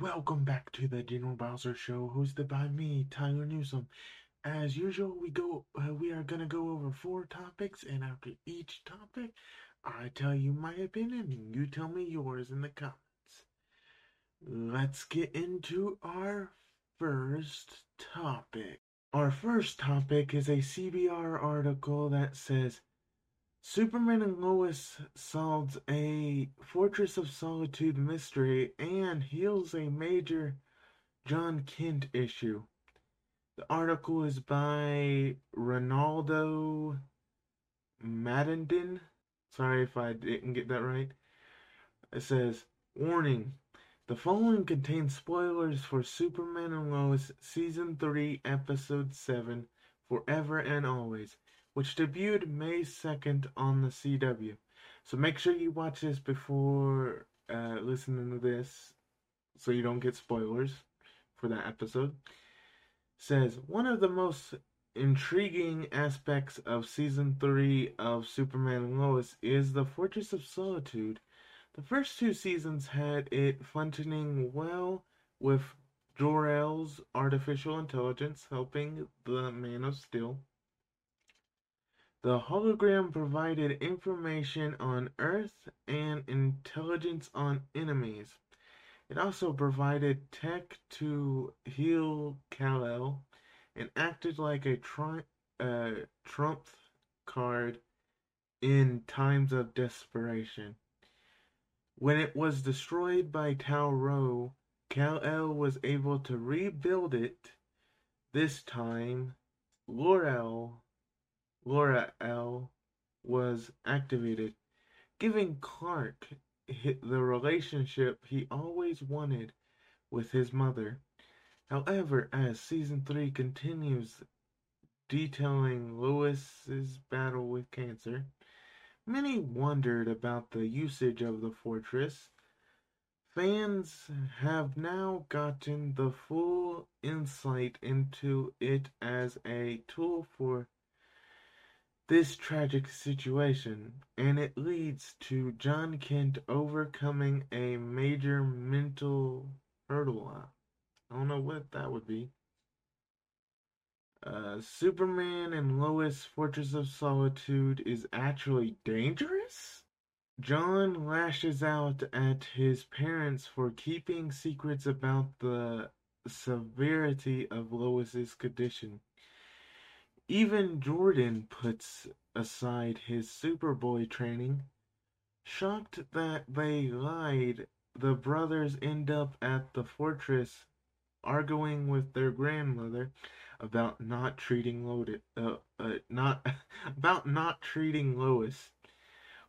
Welcome back to the General Bowser Show, hosted by me, Tyler Newsom. As usual, we go. Uh, we are gonna go over four topics, and after each topic, I tell you my opinion, and you tell me yours in the comments. Let's get into our first topic. Our first topic is a CBR article that says Superman and Lois solves a Fortress of Solitude mystery and heals a major Jon Kent issue. The article is by Ronaldo Maddenden. Sorry if I didn't get that right. It says, Warning. The following contains spoilers for Superman and Lois Season 3, Episode 7, Forever and Always which debuted May 2nd on the CW. So make sure you watch this before uh, listening to this so you don't get spoilers for that episode. Says one of the most intriguing aspects of season 3 of Superman and Lois is the Fortress of Solitude. The first two seasons had it functioning well with Jor-El's artificial intelligence helping the Man of Steel the hologram provided information on Earth and intelligence on enemies. It also provided tech to heal Kal-El and acted like a tri- uh, trump card in times of desperation. When it was destroyed by Tal-Rho, Kal-El was able to rebuild it. This time, Lor-El Lor-El. was activated, giving Clark the relationship he always wanted with his mother. However, as season 3 continues detailing Lois's battle with cancer, many wondered about the usage of the fortress. Fans have now gotten the full insight into it as a tool for this tragic situation, and it leads to Jon Kent overcoming a major mental hurdle. I don't know what that would be. Uh, Superman and Lois Fortress of Solitude is actually dangerous? Jon lashes out at his parents for keeping secrets about the severity of Lois's condition. Even Jordan puts aside his Superboy training. Shocked that they lied, the brothers end up at the fortress arguing with their grandmother about not treating uh, uh, not about not treating Lois.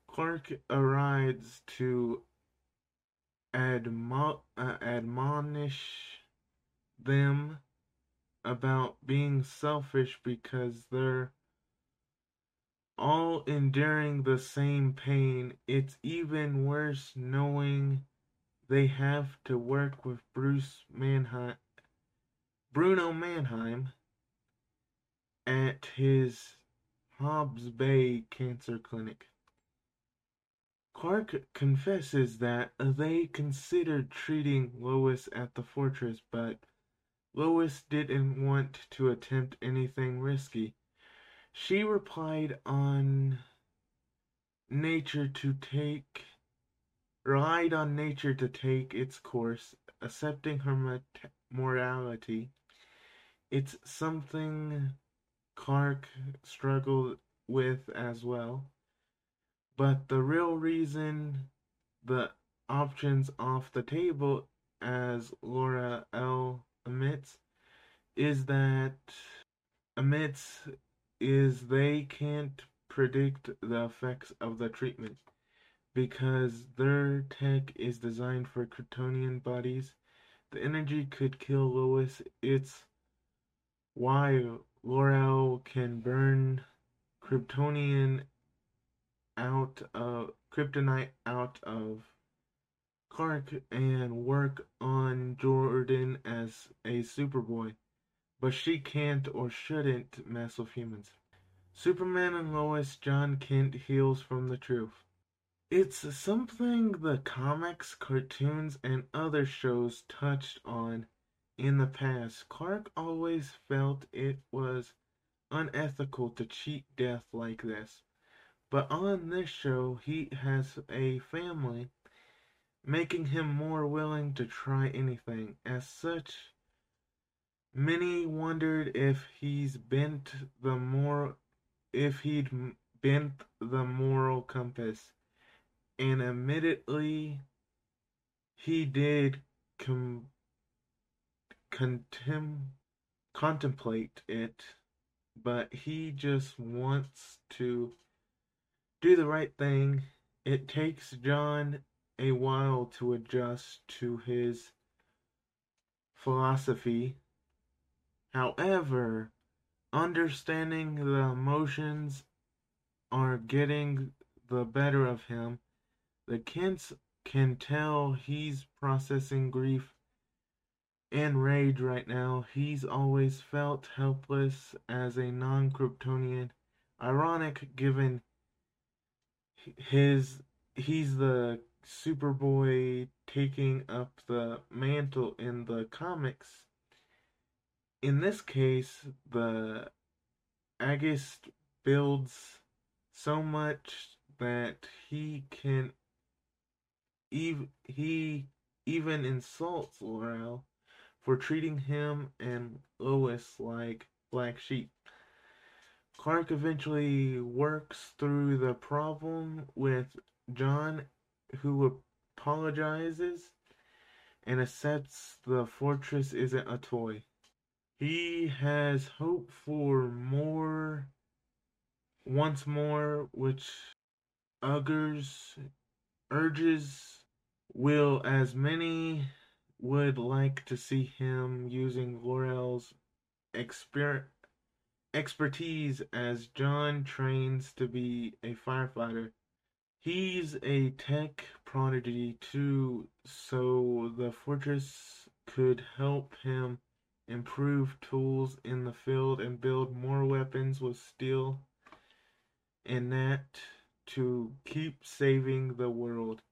Clark arrives to admo- uh, admonish them about being selfish because they're all enduring the same pain. It's even worse knowing they have to work with Bruce Mannheim, Bruno Mannheim at his Hobbs Bay Cancer Clinic. Clark confesses that they considered treating Lois at the fortress, but Lois didn't want to attempt anything risky. She replied on nature to take relied on nature to take its course, accepting her morality. It's something Clark struggled with as well. But the real reason the options off the table, as Lor-El admits is that admits is they can't predict the effects of the treatment because their tech is designed for Kryptonian bodies. The energy could kill Lois. It's why Lor-El can burn Kryptonian out of kryptonite out of Clark and work on Jordan as a Superboy, but she can't or shouldn't mess with humans. Superman and Lois Jon Kent heals from the truth. It's something the comics, cartoons, and other shows touched on in the past. Clark always felt it was unethical to cheat death like this. But on this show, he has a family, making him more willing to try anything. As such, many wondered if he's bent the more if he'd bent the moral compass and admittedly he did com- contem- contemplate it, but he just wants to do the right thing. It takes Jon a while to adjust to his philosophy. However, understanding the emotions are getting the better of him the kids can tell he's processing grief and rage right now. He's always felt helpless as a non Kryptonian. Ironic given his he's the Superboy taking up the mantle in the comics. In this case, the Agist builds so much that he can Eve, he even insults Lor-El for treating him and Lois like black sheep. Clark eventually works through the problem with Jon, who apologizes and accepts the fortress isn't a toy. He has hope for more once more, which Uggers urges will as many would like to see him using Lor-El's exper- expertise as Jon trains to be a firefighter. He's a tech prodigy too, so the fortress could help him improve tools in the field and build more weapons with steel and that to keep saving the world.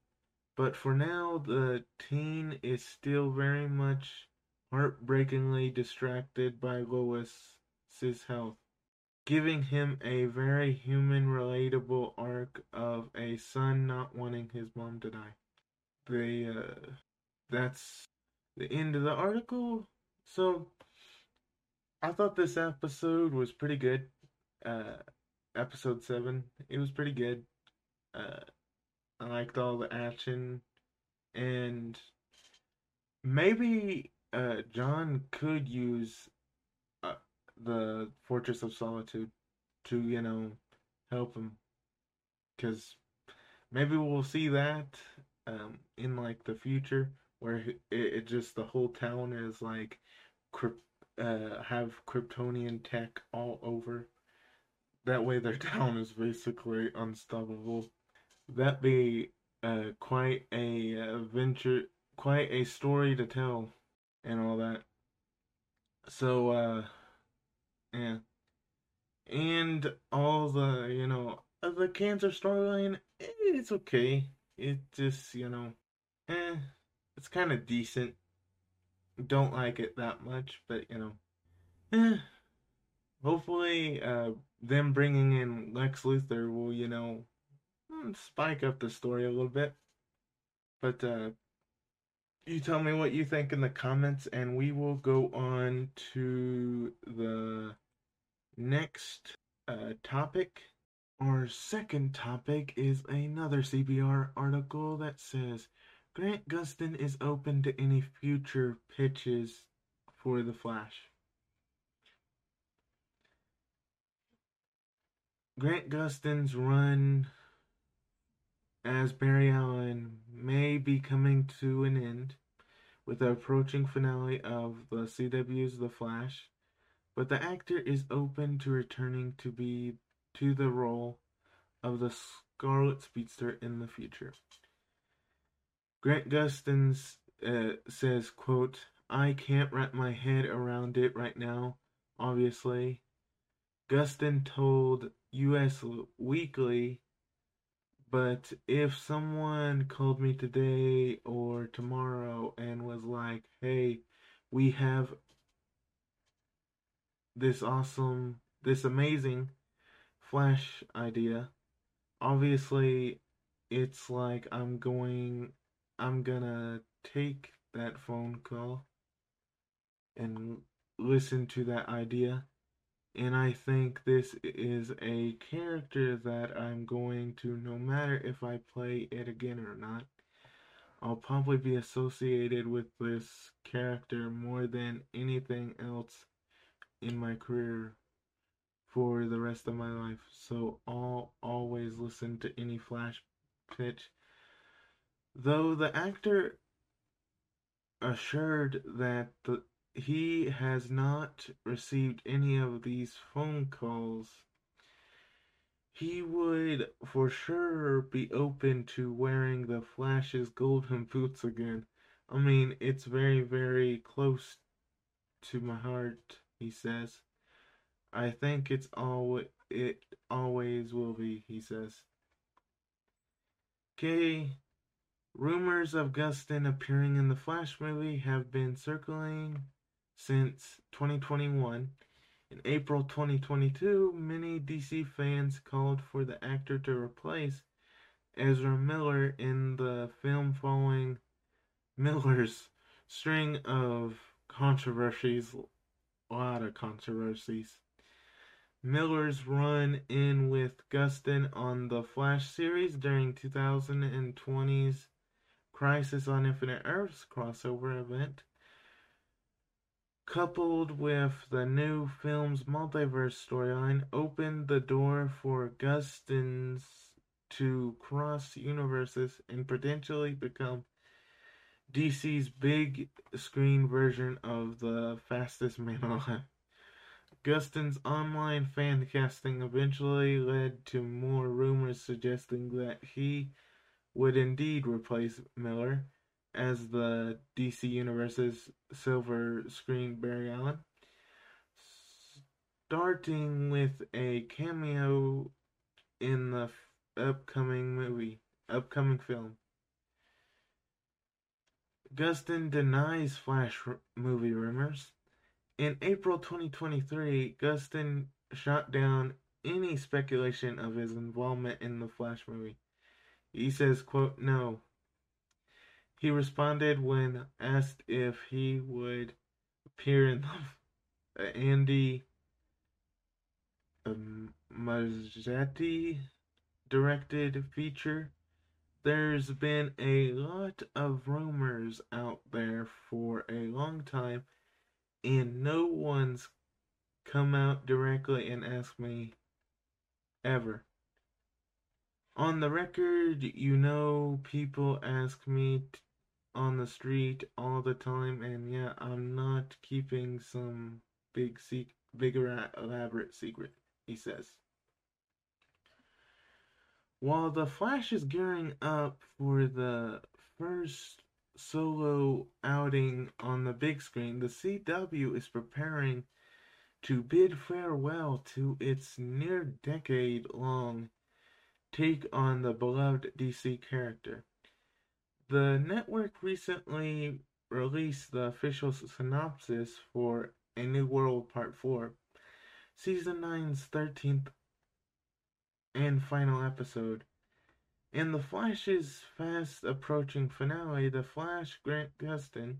But for now, the teen is still very much heartbreakingly distracted by Lois's health, giving him a very human, relatable arc of a son not wanting his mom to die. They, uh, that's the end of the article. So, I thought this episode was pretty good. Uh, episode 7, it was pretty good. Uh, I liked all the action, and maybe uh, Jon could use the Fortress of Solitude to, you know, help him, because maybe we'll see that um, in like the future where it, it just the whole town is like uh, have Kryptonian tech all over. That way, their town is basically unstoppable That'd be uh, quite a adventure, quite a story to tell, and all that. So, uh, yeah, and all the you know the cancer storyline, it's okay. It just you know, eh, it's kind of decent. Don't like it that much, but you know, eh. Hopefully, uh, them bringing in Lex Luthor will you know spike up the story a little bit. But uh, you tell me what you think in the comments, and we will go on to the next uh, topic. Our second topic is another CBR article that says Grant Gustin is open to any future pitches for The Flash. Grant Gustin's run as Barry Allen may be coming to an end with the approaching finale of the CW's The Flash, but the actor is open to returning to be to the role of the Scarlet Speedster in the future. Grant Gustin uh, says, quote, I can't wrap my head around it right now, obviously. Gustin told US Weekly But if someone called me today or tomorrow and was like, hey, we have this awesome, this amazing Flash idea, obviously it's like I'm going, I'm gonna take that phone call and listen to that idea. And I think this is a character that I'm going to, no matter if I play it again or not, I'll probably be associated with this character more than anything else in my career for the rest of my life. So I'll always listen to any Flash pitch. Though the actor assured that the, he has not received any of these phone calls, he would for sure be open to wearing the Flash's golden boots again. I mean, it's very, very close to my heart, he says. I think it's all it always will be, he says. Okay, rumors of Gustin appearing in the Flash movie have been circling since 2021. In April 2022, many DC fans called for the actor to replace Ezra Miller in the film following Miller's string of controversies, a lot of controversies. Miller's run in with Gustin on the Flash series during 2020's Crisis on Infinite Earths crossover event coupled with the new film's multiverse storyline, opened the door for Gustins to cross universes and potentially become DC's big screen version of the fastest man alive. Gustin's online fan casting eventually led to more rumors suggesting that he would indeed replace Miller, as the DC Universe's silver screen Barry Allen, starting with a cameo in the upcoming movie, upcoming film. Gustin denies Flash movie rumors. In April 2023, Gustin shot down any speculation of his involvement in the Flash movie. He says, quote, no, he responded when asked if he would appear in the Andy um, Muschietti directed feature. There's been a lot of rumors out there for a long time, and no one's come out directly and asked me ever. On the record, you know, people ask me on the street all the time, and yeah, I'm not keeping some big sec- big elaborate secret, he says. While the Flash is gearing up for the first solo outing on the big screen, the CW is preparing to bid farewell to its near decade long take on the beloved DC character. The network recently released the official synopsis for A New World Part 4, Season 9's 13th and final episode. In The Flash's fast approaching finale, the Flash Grant Gustin,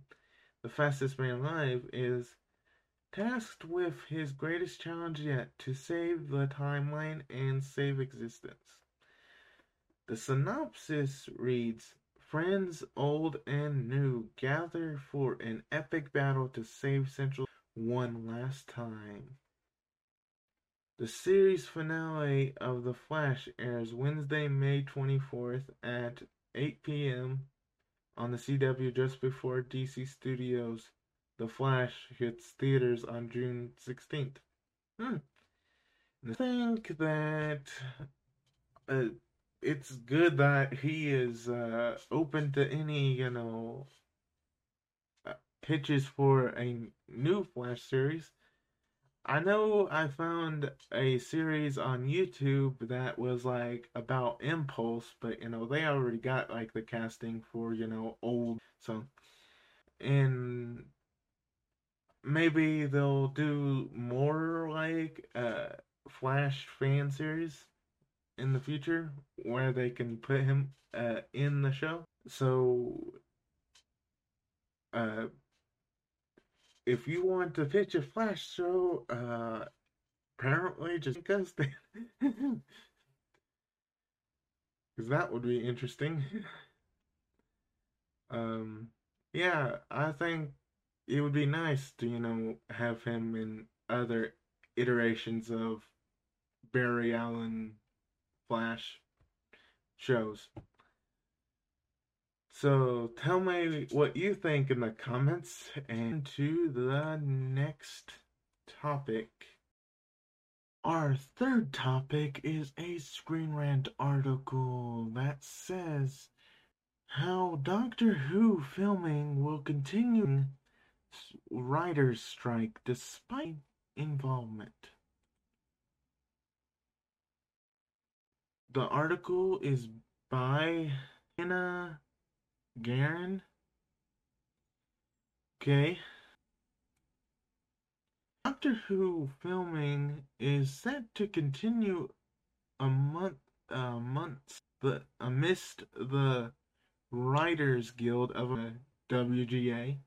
the fastest man alive, is tasked with his greatest challenge yet to save the timeline and save existence. The synopsis reads Friends old and new gather for an epic battle to save Central one last time. The series finale of The Flash airs Wednesday, May 24th at 8 p.m. on the CW just before DC Studios' The Flash hits theaters on June 16th. Hmm. I think that uh, it's good that he is uh, open to any, you know, uh, pitches for a new Flash series. I know I found a series on YouTube that was like about Impulse, but you know, they already got like the casting for, you know, old. So, and maybe they'll do more like uh Flash fan series in the future where they can put him uh in the show. So uh if you want to pitch a Flash show, uh apparently just because they because that would be interesting. um yeah, I think it would be nice to, you know, have him in other iterations of Barry Allen Flash shows. So tell me what you think in the comments and to the next topic. Our third topic is a Screen Rant article that says how Doctor Who filming will continue writers' strike despite involvement. The article is by Hannah Garin. Okay. Doctor Who filming is set to continue a month, uh, months, but amidst the Writers Guild of a WGA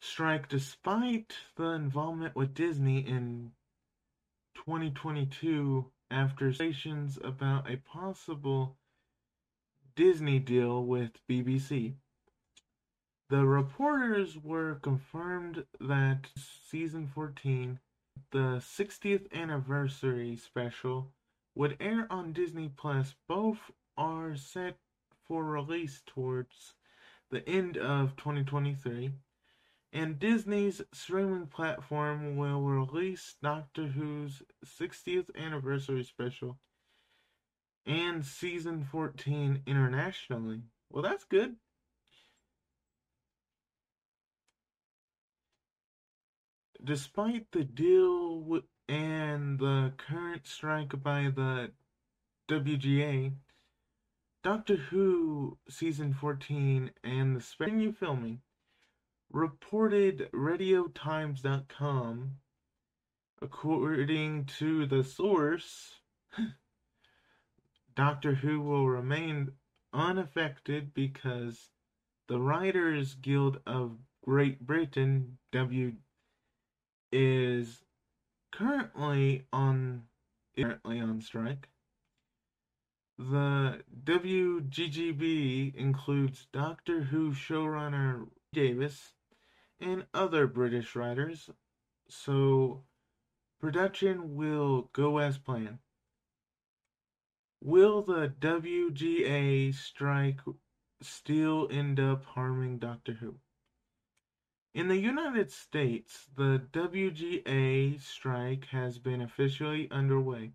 strike despite the involvement with Disney in 2022 after stations about a possible Disney deal with BBC. The reporters were confirmed that season 14, the 60th anniversary special, would air on Disney Plus. Both are set for release towards the end of 2023 and Disney's streaming platform will release Doctor Who's 60th anniversary special and season 14 internationally. Well, that's good. Despite the deal and the current strike by the WGA, Doctor Who season 14 and the continue filming reported RadioTimes.com, according to the source, Doctor Who will remain unaffected because the Writers Guild of Great Britain, W, is currently on currently on strike. The WGGB includes Doctor Who showrunner Davies, and other British writers, so production will go as planned. Will the WGA strike still end up harming Doctor Who? In the United States, the WGA strike has been officially underway.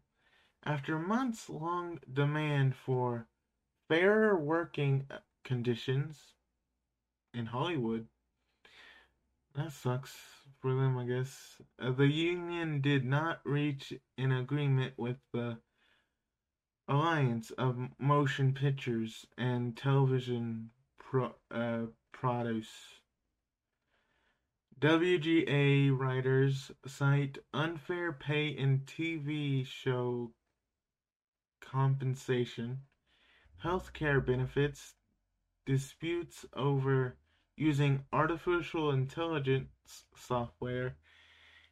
After months long demand for fairer working conditions in Hollywood, that sucks for them, I guess. Uh, the union did not reach an agreement with the Alliance of Motion Pictures and Television Pro, uh, Produce. WGA writers cite unfair pay in TV show compensation, healthcare benefits, disputes over using artificial intelligence software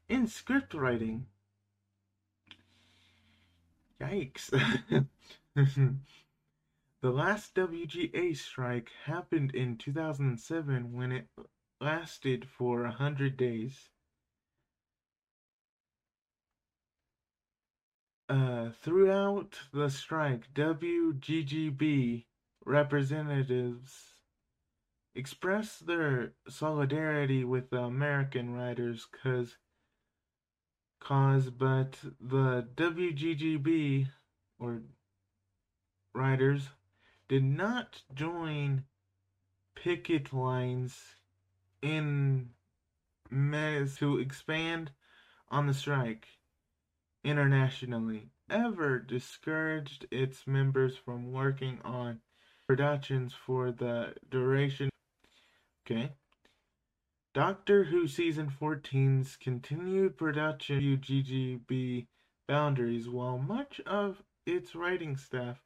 in script writing. Yikes. the last WGA strike happened in 2007 when it lasted for 100 days. Uh, throughout the strike, WGGB representatives express their solidarity with the American writers cause cause but the WGGB or writers did not join picket lines in measures to expand on the strike internationally ever discouraged its members from working on productions for the duration. Okay. Doctor Who Season 14's continued production UGGB boundaries while much of its writing staff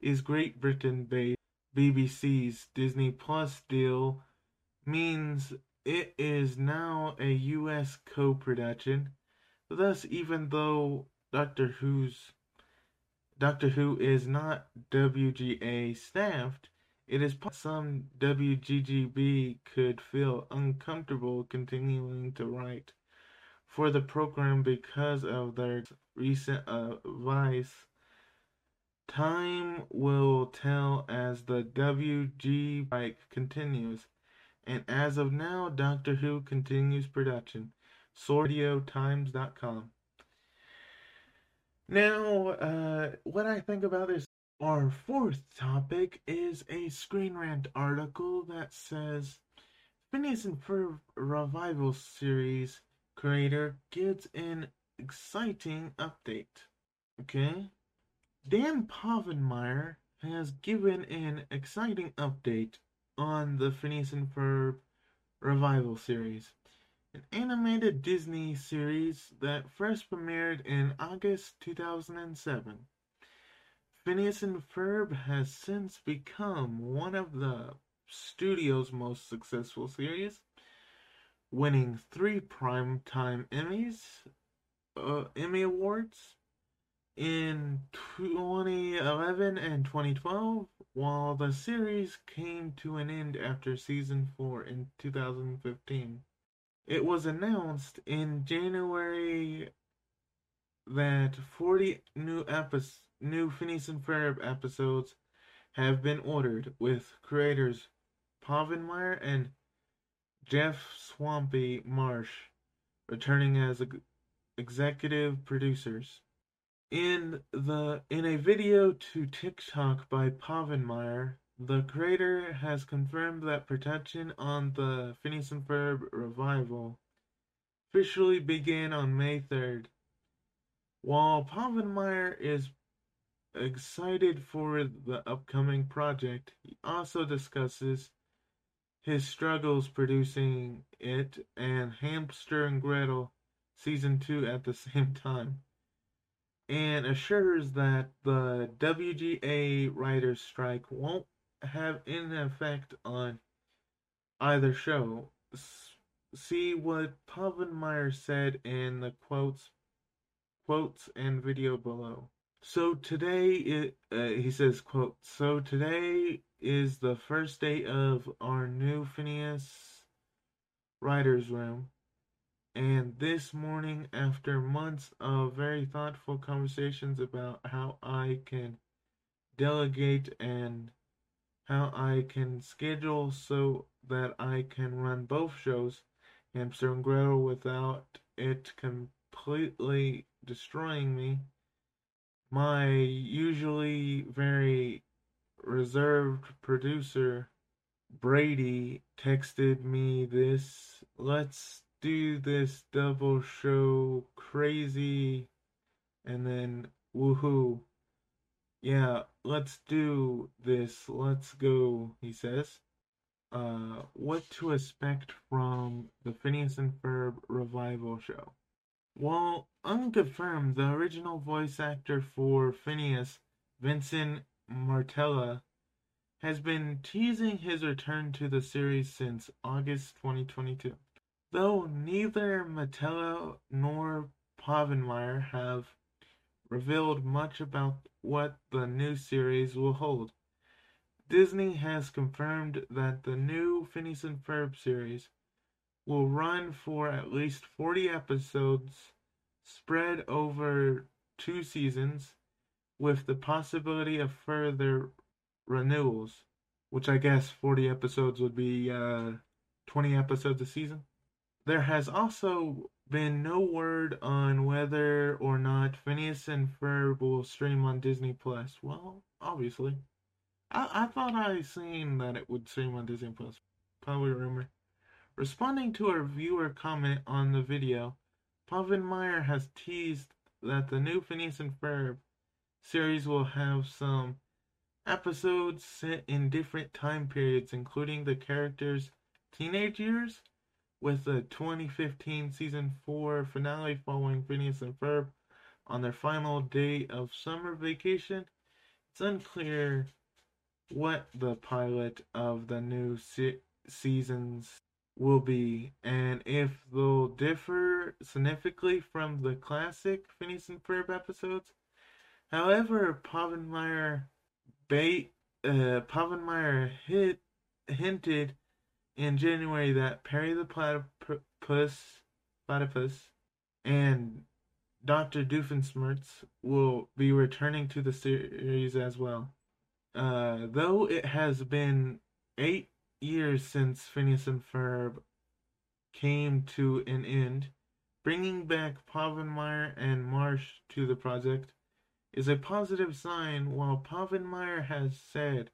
is Great Britain based. BBC's Disney Plus deal means it is now a US co production. Thus, even though Doctor Who's Doctor Who is not WGA staffed, it is some WGGB could feel uncomfortable continuing to write for the program because of their recent advice. Time will tell as the WG bike continues, and as of now, Doctor Who continues production. SwordioTimes.com. Now, uh, what I think about this, our fourth topic is a Screen Rant article that says Phineas and Ferb Revival Series creator gives an exciting update. Okay? Dan Povenmire has given an exciting update on the Phineas and Ferb Revival series an animated Disney series that first premiered in August 2007. Phineas and Ferb has since become one of the studio's most successful series, winning three Primetime Emmys, uh, Emmy Awards in 2011 and 2012, while the series came to an end after season 4 in 2015. It was announced in January that 40 new episodes, new Phineas and Ferb episodes have been ordered, with creators Povenmire and Jeff Swampy Marsh returning as executive producers. In the in a video to TikTok by Povenmire, the creator has confirmed that production on the Phineas and Ferb revival officially began on May 3rd. While Povenmire is excited for the upcoming project, he also discusses his struggles producing it and Hamster and Gretel season 2 at the same time and assures that the WGA writers strike won't have any effect on either show. See what Povenmire said in the quotes, quotes and video below. So today, it, uh, he says, quote, so today is the first day of our new Phineas writer's room. And this morning, after months of very thoughtful conversations about how I can delegate and how I can schedule so that I can run both shows, Hamster and Gretel, without it completely destroying me. My usually very reserved producer, Brady, texted me this. Let's do this double show crazy and then woohoo. Yeah, let's do this. Let's go, he says. Uh, what to expect from the Phineas and Ferb revival show? While unconfirmed, the original voice actor for Phineas, Vincent Martella, has been teasing his return to the series since August 2022. Though neither Martella nor Povenmire have revealed much about what the new series will hold. Disney has confirmed that the new Phineas and Ferb series will run for at least 40 episodes spread over two seasons with the possibility of further renewals, which I guess 40 episodes would be uh, 20 episodes a season. There has also been no word on whether or not Phineas and Ferb will stream on Disney Plus. Well, obviously. I, I thought I seen that it would stream on Disney Plus. Probably a rumor. Responding to a viewer comment on the video, Povenmire has teased that the new Phineas and Ferb series will have some episodes set in different time periods, including the characters' teenage years, with the 2015 season 4 finale following Phineas and Ferb on their final day of summer vacation. It's unclear what the pilot of the new se- seasons will be and if they'll differ significantly from the classic Phineas and Ferb episodes. However, Povenmire bait uh, Povenmire hit hinted in January that Perry the Platypus, Platypus and Dr. Doofenshmirtz will be returning to the series as well. Uh, though it has been eight years since Phineas and Ferb came to an end, bringing back Povenmire and Marsh to the project is a positive sign while Povenmire has said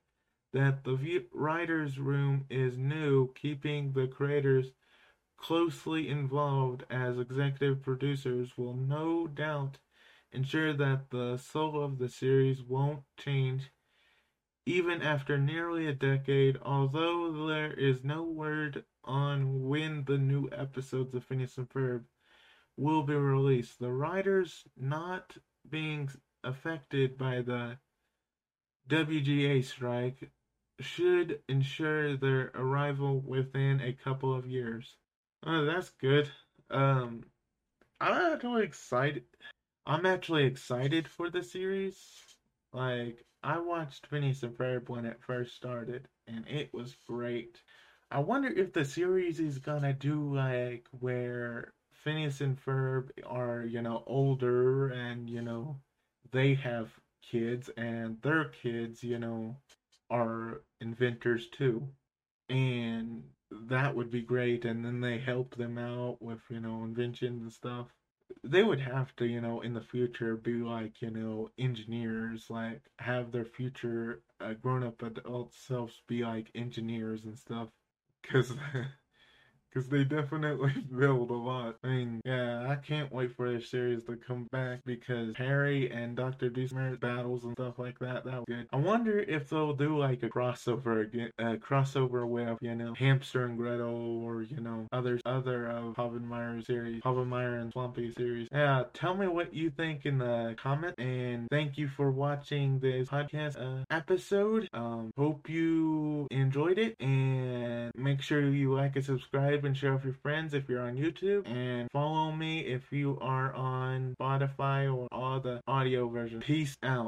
that the writer's room is new, keeping the creators closely involved as executive producers will no doubt ensure that the soul of the series won't change even after nearly a decade, although there is no word on when the new episodes of Phineas and Ferb will be released. The writers not being affected by the WGA strike should ensure their arrival within a couple of years. Oh, that's good. Um, I'm actually excited. I'm actually excited for the series. Like, I watched Phineas and Ferb when it first started, and it was great. I wonder if the series is gonna do like where Phineas and Ferb are, you know, older and, you know, they have kids and their kids, you know, are inventors too. And that would be great. And then they help them out with, you know, inventions and stuff. They would have to, you know, in the future be like, you know, engineers, like have their future uh, grown up adult selves be like engineers and stuff. Because because they definitely build a lot. I mean, yeah, I can't wait for this series to come back because Harry and Dr. Doofenshmirtz battles and stuff like that, that was good. I wonder if they'll do like a crossover again, a crossover with, you know, Hamster and Gretel or, you know, others, other of Povenmire series, Povenmire and Swampy series. Yeah, tell me what you think in the comment and thank you for watching this podcast uh, episode. Um, hope you enjoyed it and make sure you like and subscribe subscribe and share with your friends if you're on YouTube, and follow me if you are on Spotify or all the audio versions. Peace out.